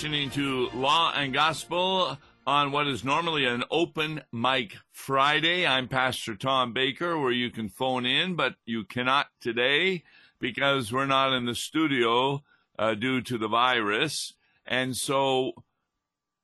listening to Law and Gospel on what is normally an open mic Friday. I'm Pastor Tom Baker, where you can phone in, but you cannot today because we're not in the studio uh, due to the virus. And so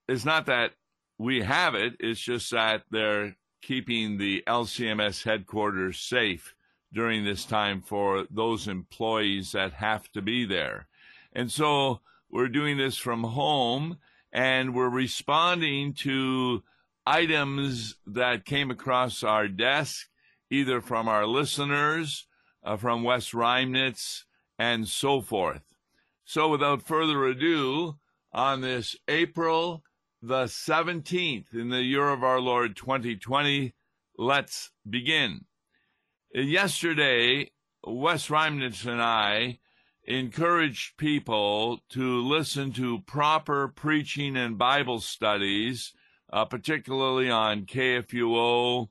it's not that we have it, it's just that they're keeping the LCMS headquarters safe during this time for those employees that have to be there. And so we're doing this from home and we're responding to items that came across our desk, either from our listeners, uh, from Wes Reimnitz, and so forth. So without further ado, on this April the 17th in the year of our Lord 2020, let's begin. Yesterday, Wes Reimnitz and I encouraged people to listen to proper preaching and Bible studies, uh, particularly on KFUO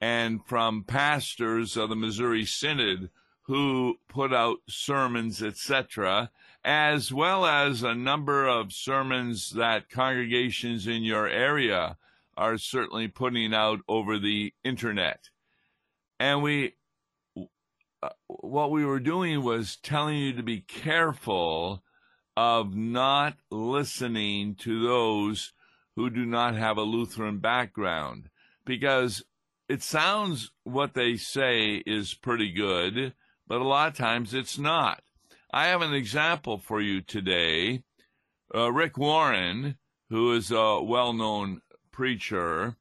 and from pastors of the Missouri Synod who put out sermons, etc., as well as a number of sermons that congregations in your area are certainly putting out over the internet. And we what we were doing was telling you to be careful of not listening to those who do not have a Lutheran background because it sounds what they say is pretty good, but a lot of times it's not. I have an example for you today. Uh, Rick Warren, who is a well known preacher,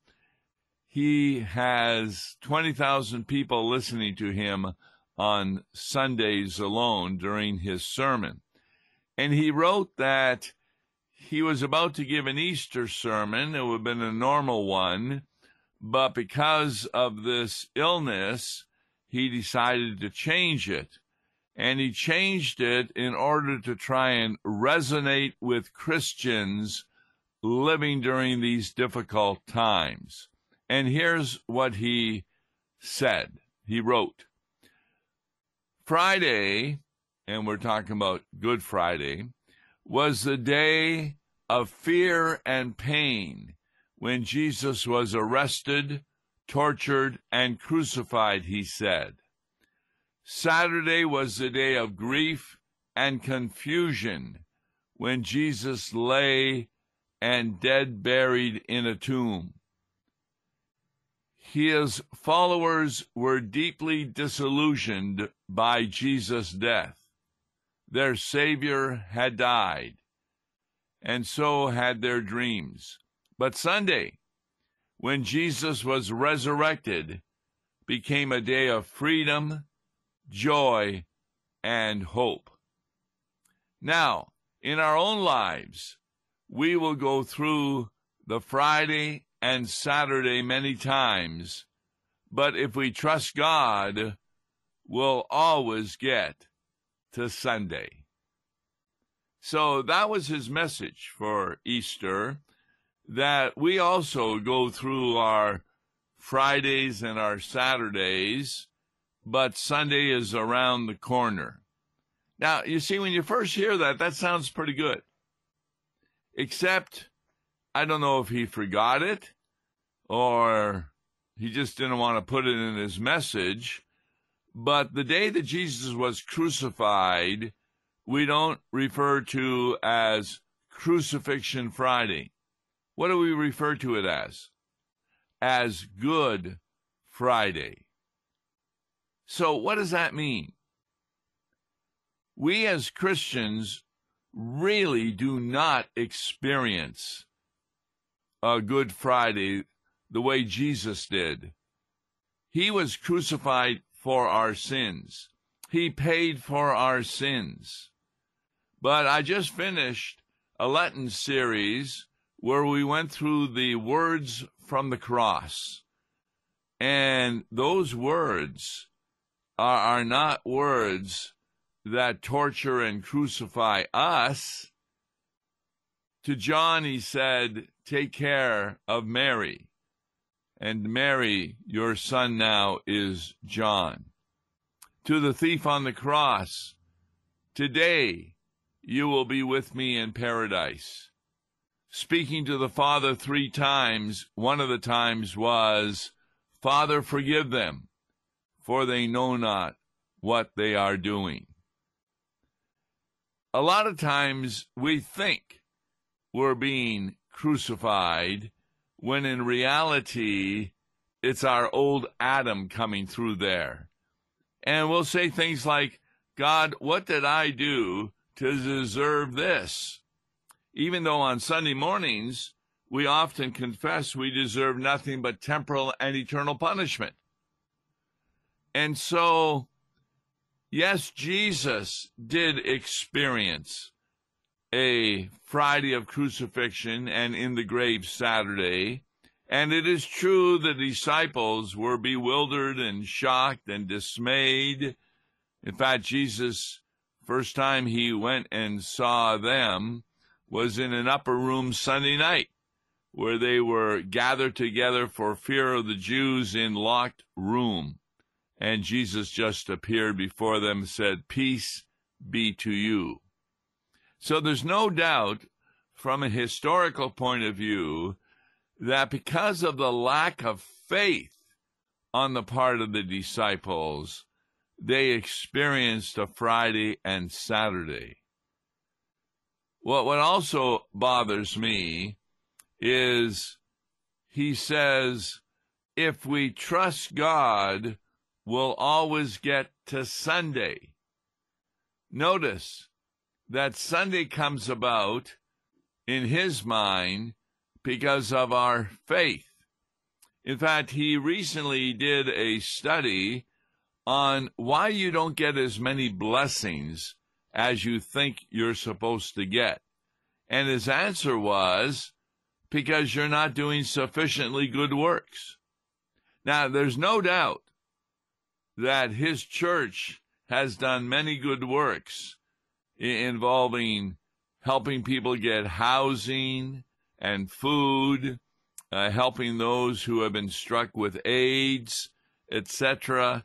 he has 20,000 people listening to him on Sundays alone during his sermon. And he wrote that he was about to give an Easter sermon. It would have been a normal one, but because of this illness, he decided to change it. And he changed it in order to try and resonate with Christians living during these difficult times. And here's what he said. He wrote, Friday, and we're talking about Good Friday, was the day of fear and pain when Jesus was arrested, tortured, and crucified, he said. Saturday was the day of grief and confusion when Jesus lay and dead buried in a tomb. His followers were deeply disillusioned by Jesus' death. Their Savior had died, and so had their dreams. But Sunday, when Jesus was resurrected, became a day of freedom, joy, and hope. Now, in our own lives, we will go through the Friday and Saturday many times, but if we trust God, we'll always get to Sunday. So that was his message for Easter, that we also go through our Fridays and our Saturdays, but Sunday is around the corner. Now, you see, when you first hear that, that sounds pretty good. Except I don't know if he forgot it or he just didn't want to put it in his message. But the day that Jesus was crucified, we don't refer to as Crucifixion Friday. What do we refer to it as? As Good Friday. So, what does that mean? We as Christians really do not experience a Good Friday the way Jesus did. He was crucified for our sins. He paid for our sins. But I just finished a Lenten series where we went through the words from the cross. And those words are, are not words that torture and crucify us. To John, he said, Take care of Mary. And Mary, your son now is John. To the thief on the cross, Today you will be with me in paradise. speaking to the Father three times. One of the times was, Father, forgive them, for they know not what they are doing. A lot of times we think we're being crucified when in reality it's our old Adam coming through there. And we'll say things like, God, what did I do to deserve this? Even though on Sunday mornings we often confess we deserve nothing but temporal and eternal punishment. And so, yes, Jesus did experience a Friday of crucifixion and in the grave Saturday. And it is true the disciples were bewildered and shocked and dismayed. In fact, Jesus, first time he went and saw them, was in an upper room Sunday night where they were gathered together for fear of the Jews in locked room. And Jesus just appeared before them and said, Peace be to you. So there's no doubt from a historical point of view that because of the lack of faith on the part of the disciples, they experienced a Friday and Saturday. Well, what also bothers me is he says, if we trust God, we'll always get to Sunday. Notice that Sunday comes about in his mind because of our faith. In fact, he recently did a study on why you don't get as many blessings as you think you're supposed to get. And his answer was because you're not doing sufficiently good works. Now, there's no doubt that his church has done many good works involving helping people get housing and food, uh, helping those who have been struck with AIDS, etc.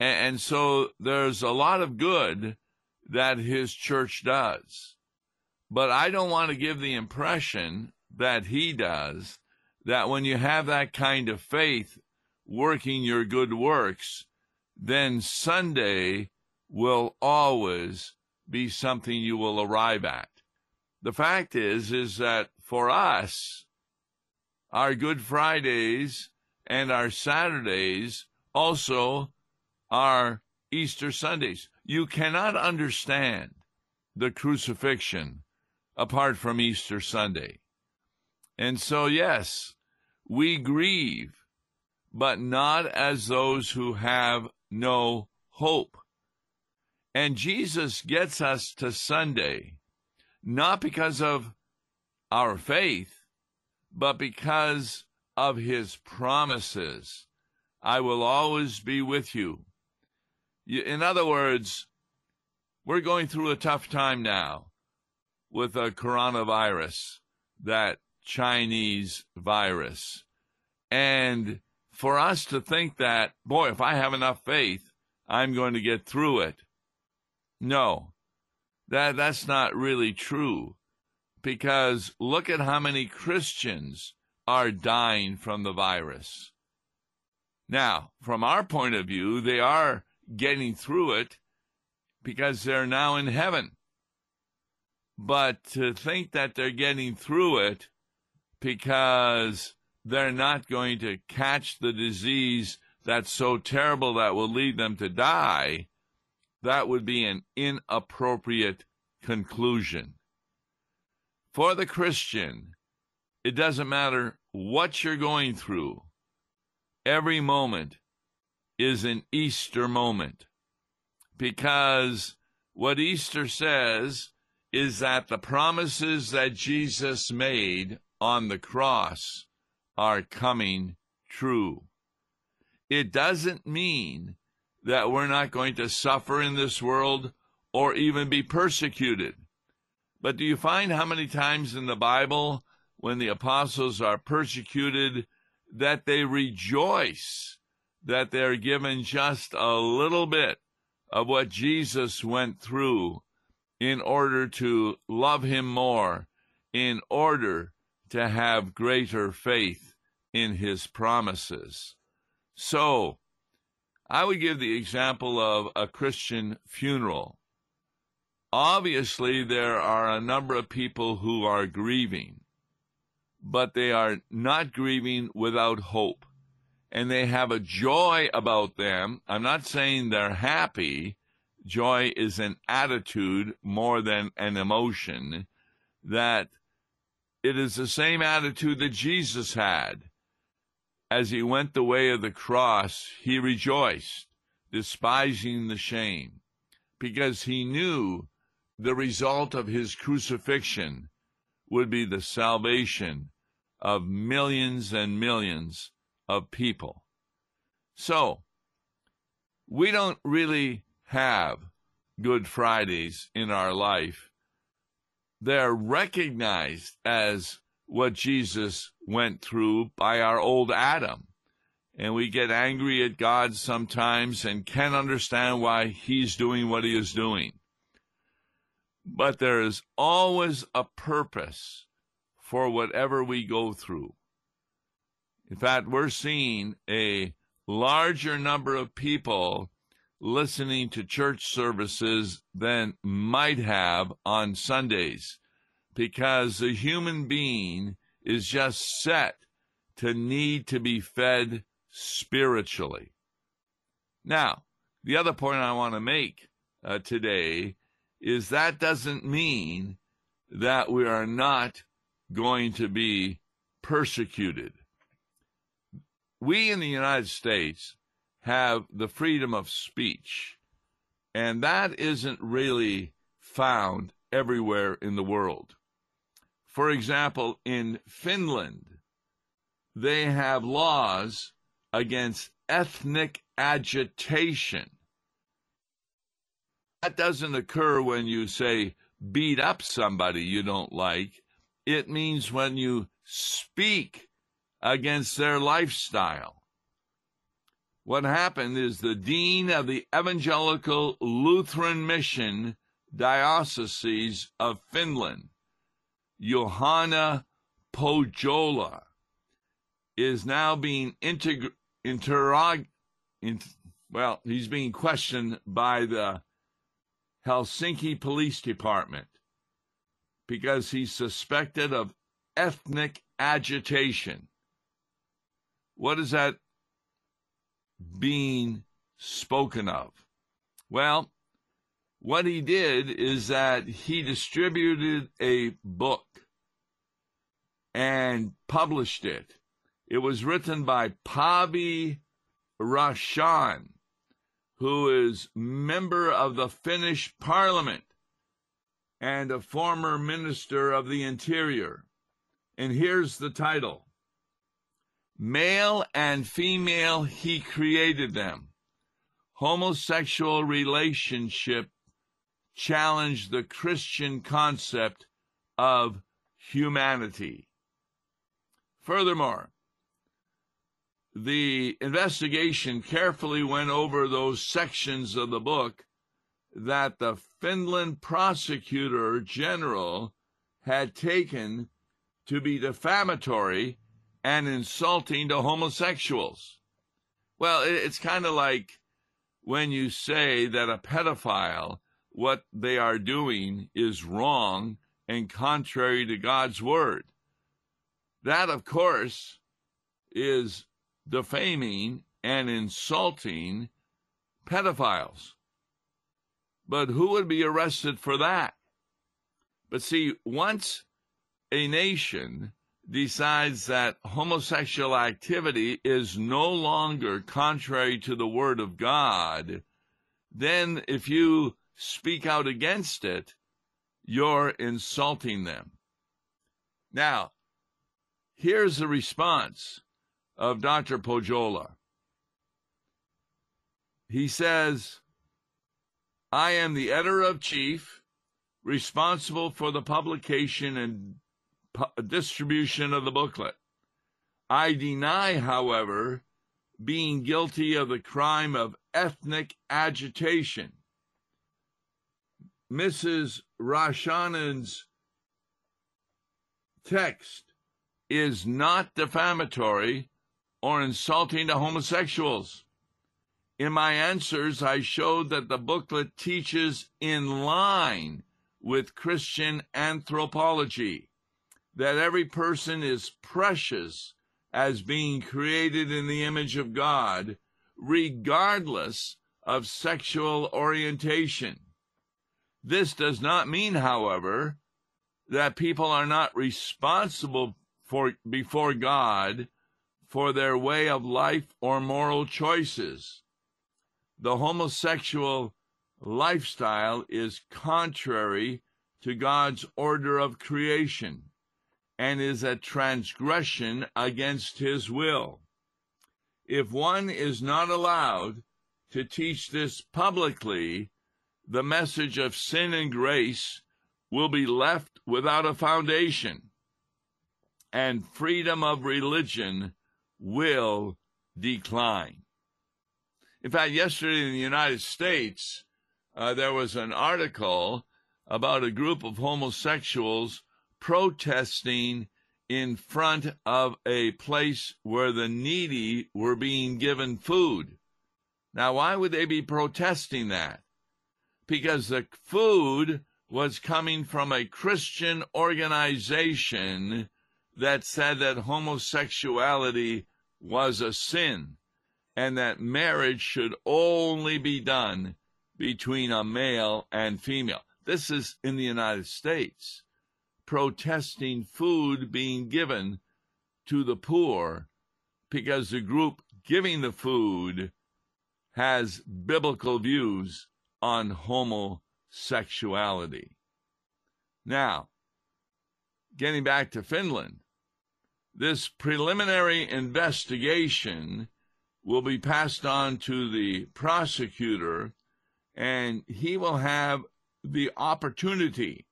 And, and so there's a lot of good that his church does. But I don't want to give the impression that he does, that when you have that kind of faith working your good works, then Sunday will always be something you will arrive at. The fact is, is that for us, our Good Fridays and our Saturdays also are Easter Sundays. You cannot understand the crucifixion apart from Easter Sunday. And so, yes, we grieve, but not as those who have no hope. And Jesus gets us to Sunday not because of our faith, but because of his promises. I will always be with you. In other words, we're going through a tough time now with the coronavirus, that Chinese virus. And for us to think that, boy, if I have enough faith, I'm going to get through it. No, that, that's not really true. Because look at how many Christians are dying from the virus. Now, from our point of view, they are getting through it because they're now in heaven. But to think that they're getting through it because they're not going to catch the disease that's so terrible that will lead them to die, that would be an inappropriate conclusion. For the Christian, it doesn't matter what you're going through, every moment is an Easter moment. Because what Easter says is that the promises that Jesus made on the cross are coming true. It doesn't mean that we're not going to suffer in this world or even be persecuted. But do you find how many times in the Bible, when the apostles are persecuted, that they rejoice that they're given just a little bit of what Jesus went through in order to love him more in order to have greater faith in his promises. So, I would give the example of a Christian funeral. Obviously, there are a number of people who are grieving, but they are not grieving without hope. And they have a joy about them. I'm not saying they're happy. Joy is an attitude more than an emotion that it is the same attitude that Jesus had. As he went the way of the cross, he rejoiced, despising the shame, because he knew the result of his crucifixion would be the salvation of millions and millions of people. So, we don't really have Good Fridays in our life. They're recognized as what Jesus went through by our old Adam. And we get angry at God sometimes and can't understand why he's doing what he is doing. But there is always a purpose for whatever we go through. In fact, we're seeing a larger number of people listening to church services than might have on Sundays because the human being is just set to need to be fed spiritually. Now, the other point I want to make uh, today is that doesn't mean that we are not going to be persecuted. We in the United States have the freedom of speech, and that isn't really found everywhere in the world. For example, in Finland, they have laws against ethnic agitation. That doesn't occur when you say beat up somebody you don't like. It means when you speak against their lifestyle. What happened is the dean of the Evangelical Lutheran Mission Diocese of Finland Johanna Pohjola is now being integ- interrog- in, well, he's being questioned by the Helsinki Police Department because he's suspected of ethnic agitation. What is that being spoken of? Well, what he did is that he distributed a book and published it. It was written by Päivi Räsänen, who is member of the Finnish parliament and a former minister of the interior. And here's the title Male and female, he created them. Homosexual relationship challenge the Christian concept of humanity. Furthermore, the investigation carefully went over those sections of the book that the Finland prosecutor general had taken to be defamatory and insulting to homosexuals. Well, it's kind of like when you say that a pedophile what they are doing is wrong and contrary to God's word. That, of course, is defaming and insulting pedophiles. But who would be arrested for that? But see, once a nation decides that homosexual activity is no longer contrary to the Word of God, then if you speak out against it, you're insulting them. Now, here's the response of Dr. Pohjola. He says, I am the editor of chief responsible for the publication and pu- distribution of the booklet. I deny, however, being guilty of the crime of ethnic agitation Mrs. Räsänen's text is not defamatory or insulting to homosexuals. In my answers, I showed that the booklet teaches in line with Christian anthropology that every person is precious as being created in the image of God, regardless of sexual orientation. This does not mean, however, that people are not responsible for before God for their way of life or moral choices. The homosexual lifestyle is contrary to God's order of creation and is a transgression against his will. If one is not allowed to teach this publicly, the message of sin and grace will be left without a foundation, and freedom of religion will decline. In fact, yesterday in the United States, uh, there was an article about a group of homosexuals protesting in front of a place where the needy were being given food. Now, why would they be protesting that? Because the food was coming from a Christian organization that said that homosexuality was a sin and that marriage should only be done between a male and female. This is in the United States, protesting food being given to the poor because the group giving the food has biblical views on homosexuality. Now, getting back to Finland, this preliminary investigation will be passed on to the prosecutor, and he will have the opportunity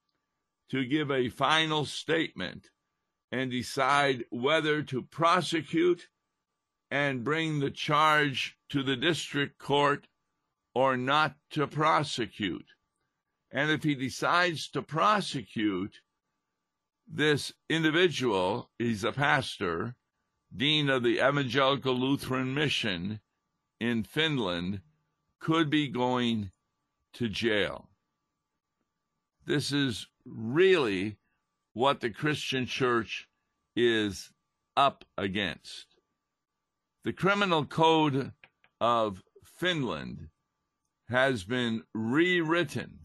to give a final statement and decide whether to prosecute and bring the charge to the district court or not to prosecute. And if he decides to prosecute, this individual, he's a pastor, dean of the Evangelical Lutheran Mission in Finland, could be going to jail. This is really what the Christian church is up against. The criminal code of Finland has been rewritten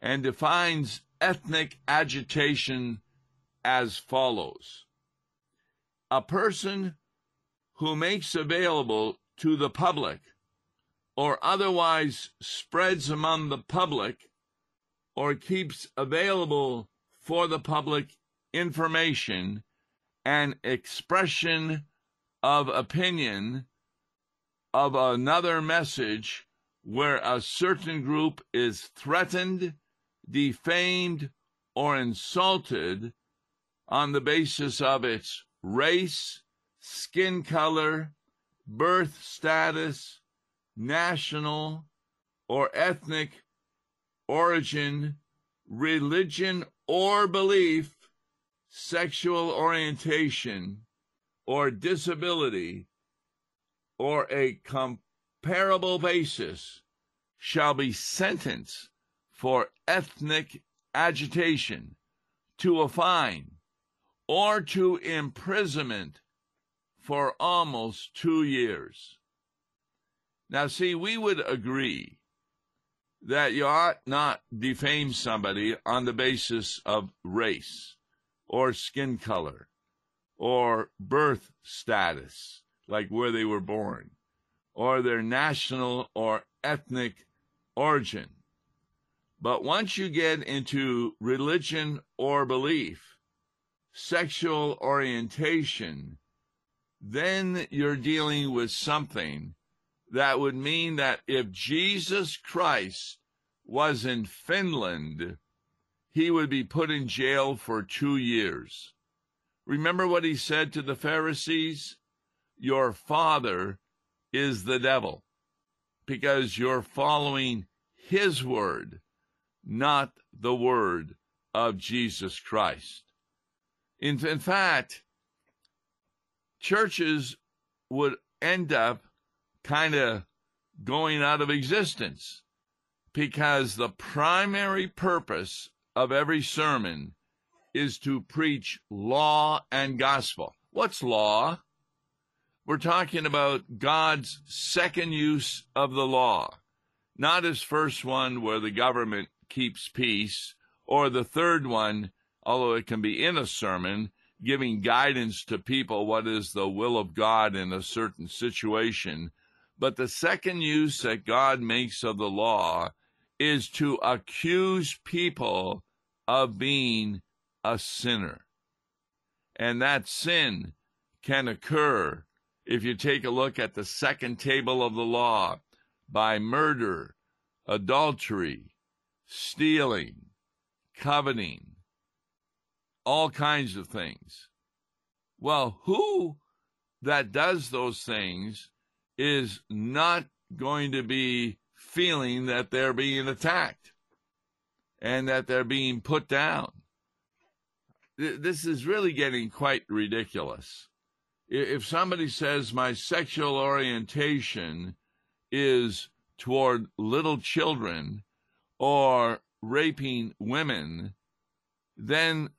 and defines ethnic agitation as follows. A person who makes available to the public or otherwise spreads among the public or keeps available for the public information and expression of opinion of another message where a certain group is threatened, defamed, or insulted on the basis of its race, skin color, birth status, national or ethnic origin, religion or belief, sexual orientation, or disability, or a comparable basis, shall be sentenced for ethnic agitation to a fine or to imprisonment for almost two years. Now, see, we would agree that you ought not defame somebody on the basis of race or skin color or birth status, like where they were born, or their national or ethnic origin. But once you get into religion or belief, sexual orientation, then you're dealing with something that would mean that if Jesus Christ was in Finland, he would be put in jail for two years. Remember what he said to the Pharisees? Your father is the devil because you're following his word, not the word of Jesus Christ. In, in fact, churches would end up kind of going out of existence because the primary purpose of every sermon is to preach law and gospel. What's law? We're talking about God's second use of the law, not his first one where the government keeps peace, or the third one, although it can be in a sermon, giving guidance to people what is the will of God in a certain situation. But the second use that God makes of the law is to accuse people of being a sinner. And that sin can occur if you take a look at the second table of the law by murder, adultery, stealing, coveting, all kinds of things. Well, who that does those things is not going to be feeling that they're being attacked and that they're being put down. This is really getting quite ridiculous. If somebody says my sexual orientation is toward little children or raping women, then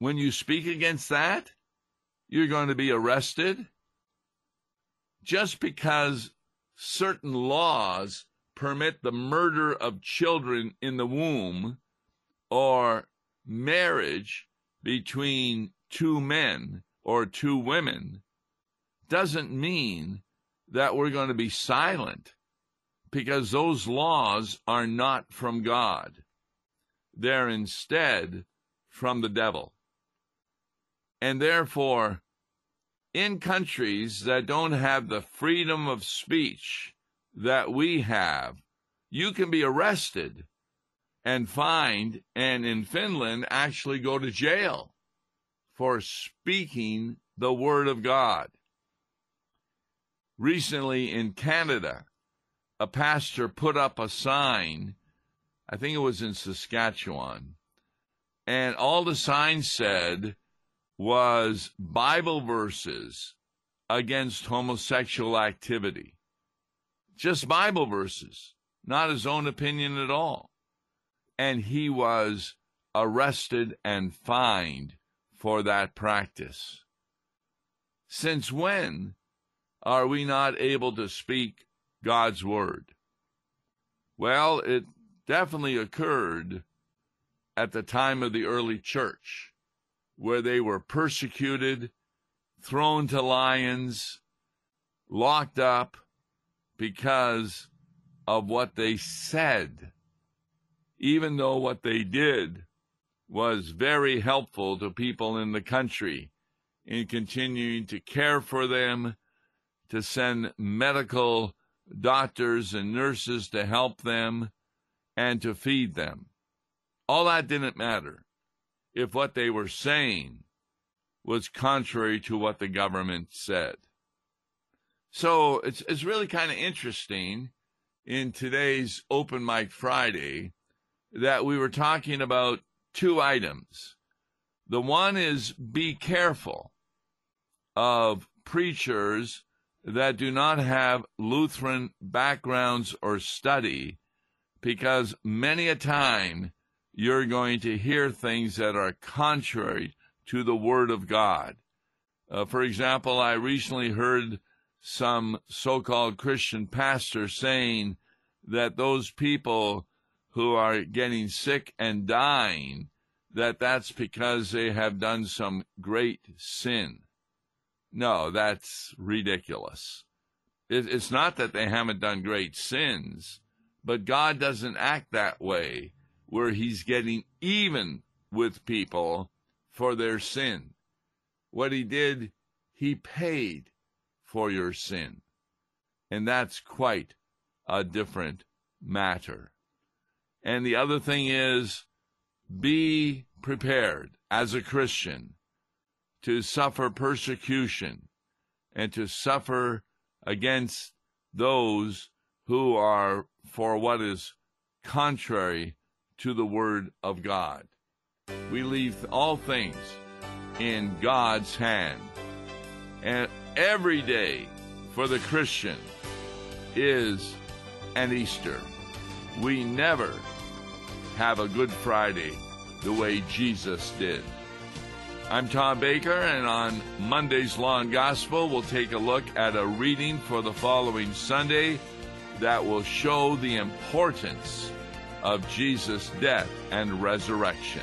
when you speak against that, you're going to be arrested. Just because certain laws permit the murder of children in the womb or marriage between two men or two women doesn't mean that we're going to be silent because those laws are not from God. They're instead from the devil. And therefore, in countries that don't have the freedom of speech that we have, you can be arrested and fined, and in Finland, actually go to jail for speaking the Word of God. Recently in Canada, a pastor put up a sign, I think it was in Saskatchewan, and all the sign said was Bible verses against homosexual activity. Just Bible verses, not his own opinion at all. And he was arrested and fined for that practice. Since when are we not able to speak God's word? Well, it definitely occurred at the time of the early church, where they were persecuted, thrown to lions, locked up because of what they said, even though what they did was very helpful to people in the country in continuing to care for them, to send medical doctors and nurses to help them, and to feed them. All that didn't matter if what they were saying was contrary to what the government said. So it's, it's really kind of interesting in today's Open Mic Friday that we were talking about two items. The one is be careful of preachers that do not have Lutheran backgrounds or study, because many a time you're going to hear things that are contrary to the Word of God. Uh, for example, I recently heard some so called Christian pastor saying that those people who are getting sick and dying, that that's because they have done some great sin. No, that's ridiculous. It's not that they haven't done great sins, but God doesn't act that way, where He's getting even with people for their sin. What He did, He paid for your sin. And that's quite a different matter. And the other thing is be prepared as a Christian to suffer persecution and to suffer against those who are for what is contrary to the Word of God. We leave all things in God's hand. And every day for the Christian is an Easter. We never have a Good Friday the way Jesus did. I'm Tom Baker, and on Monday's and Gospel, we'll take a look at a reading for the following Sunday that will show the importance of Jesus' death and resurrection.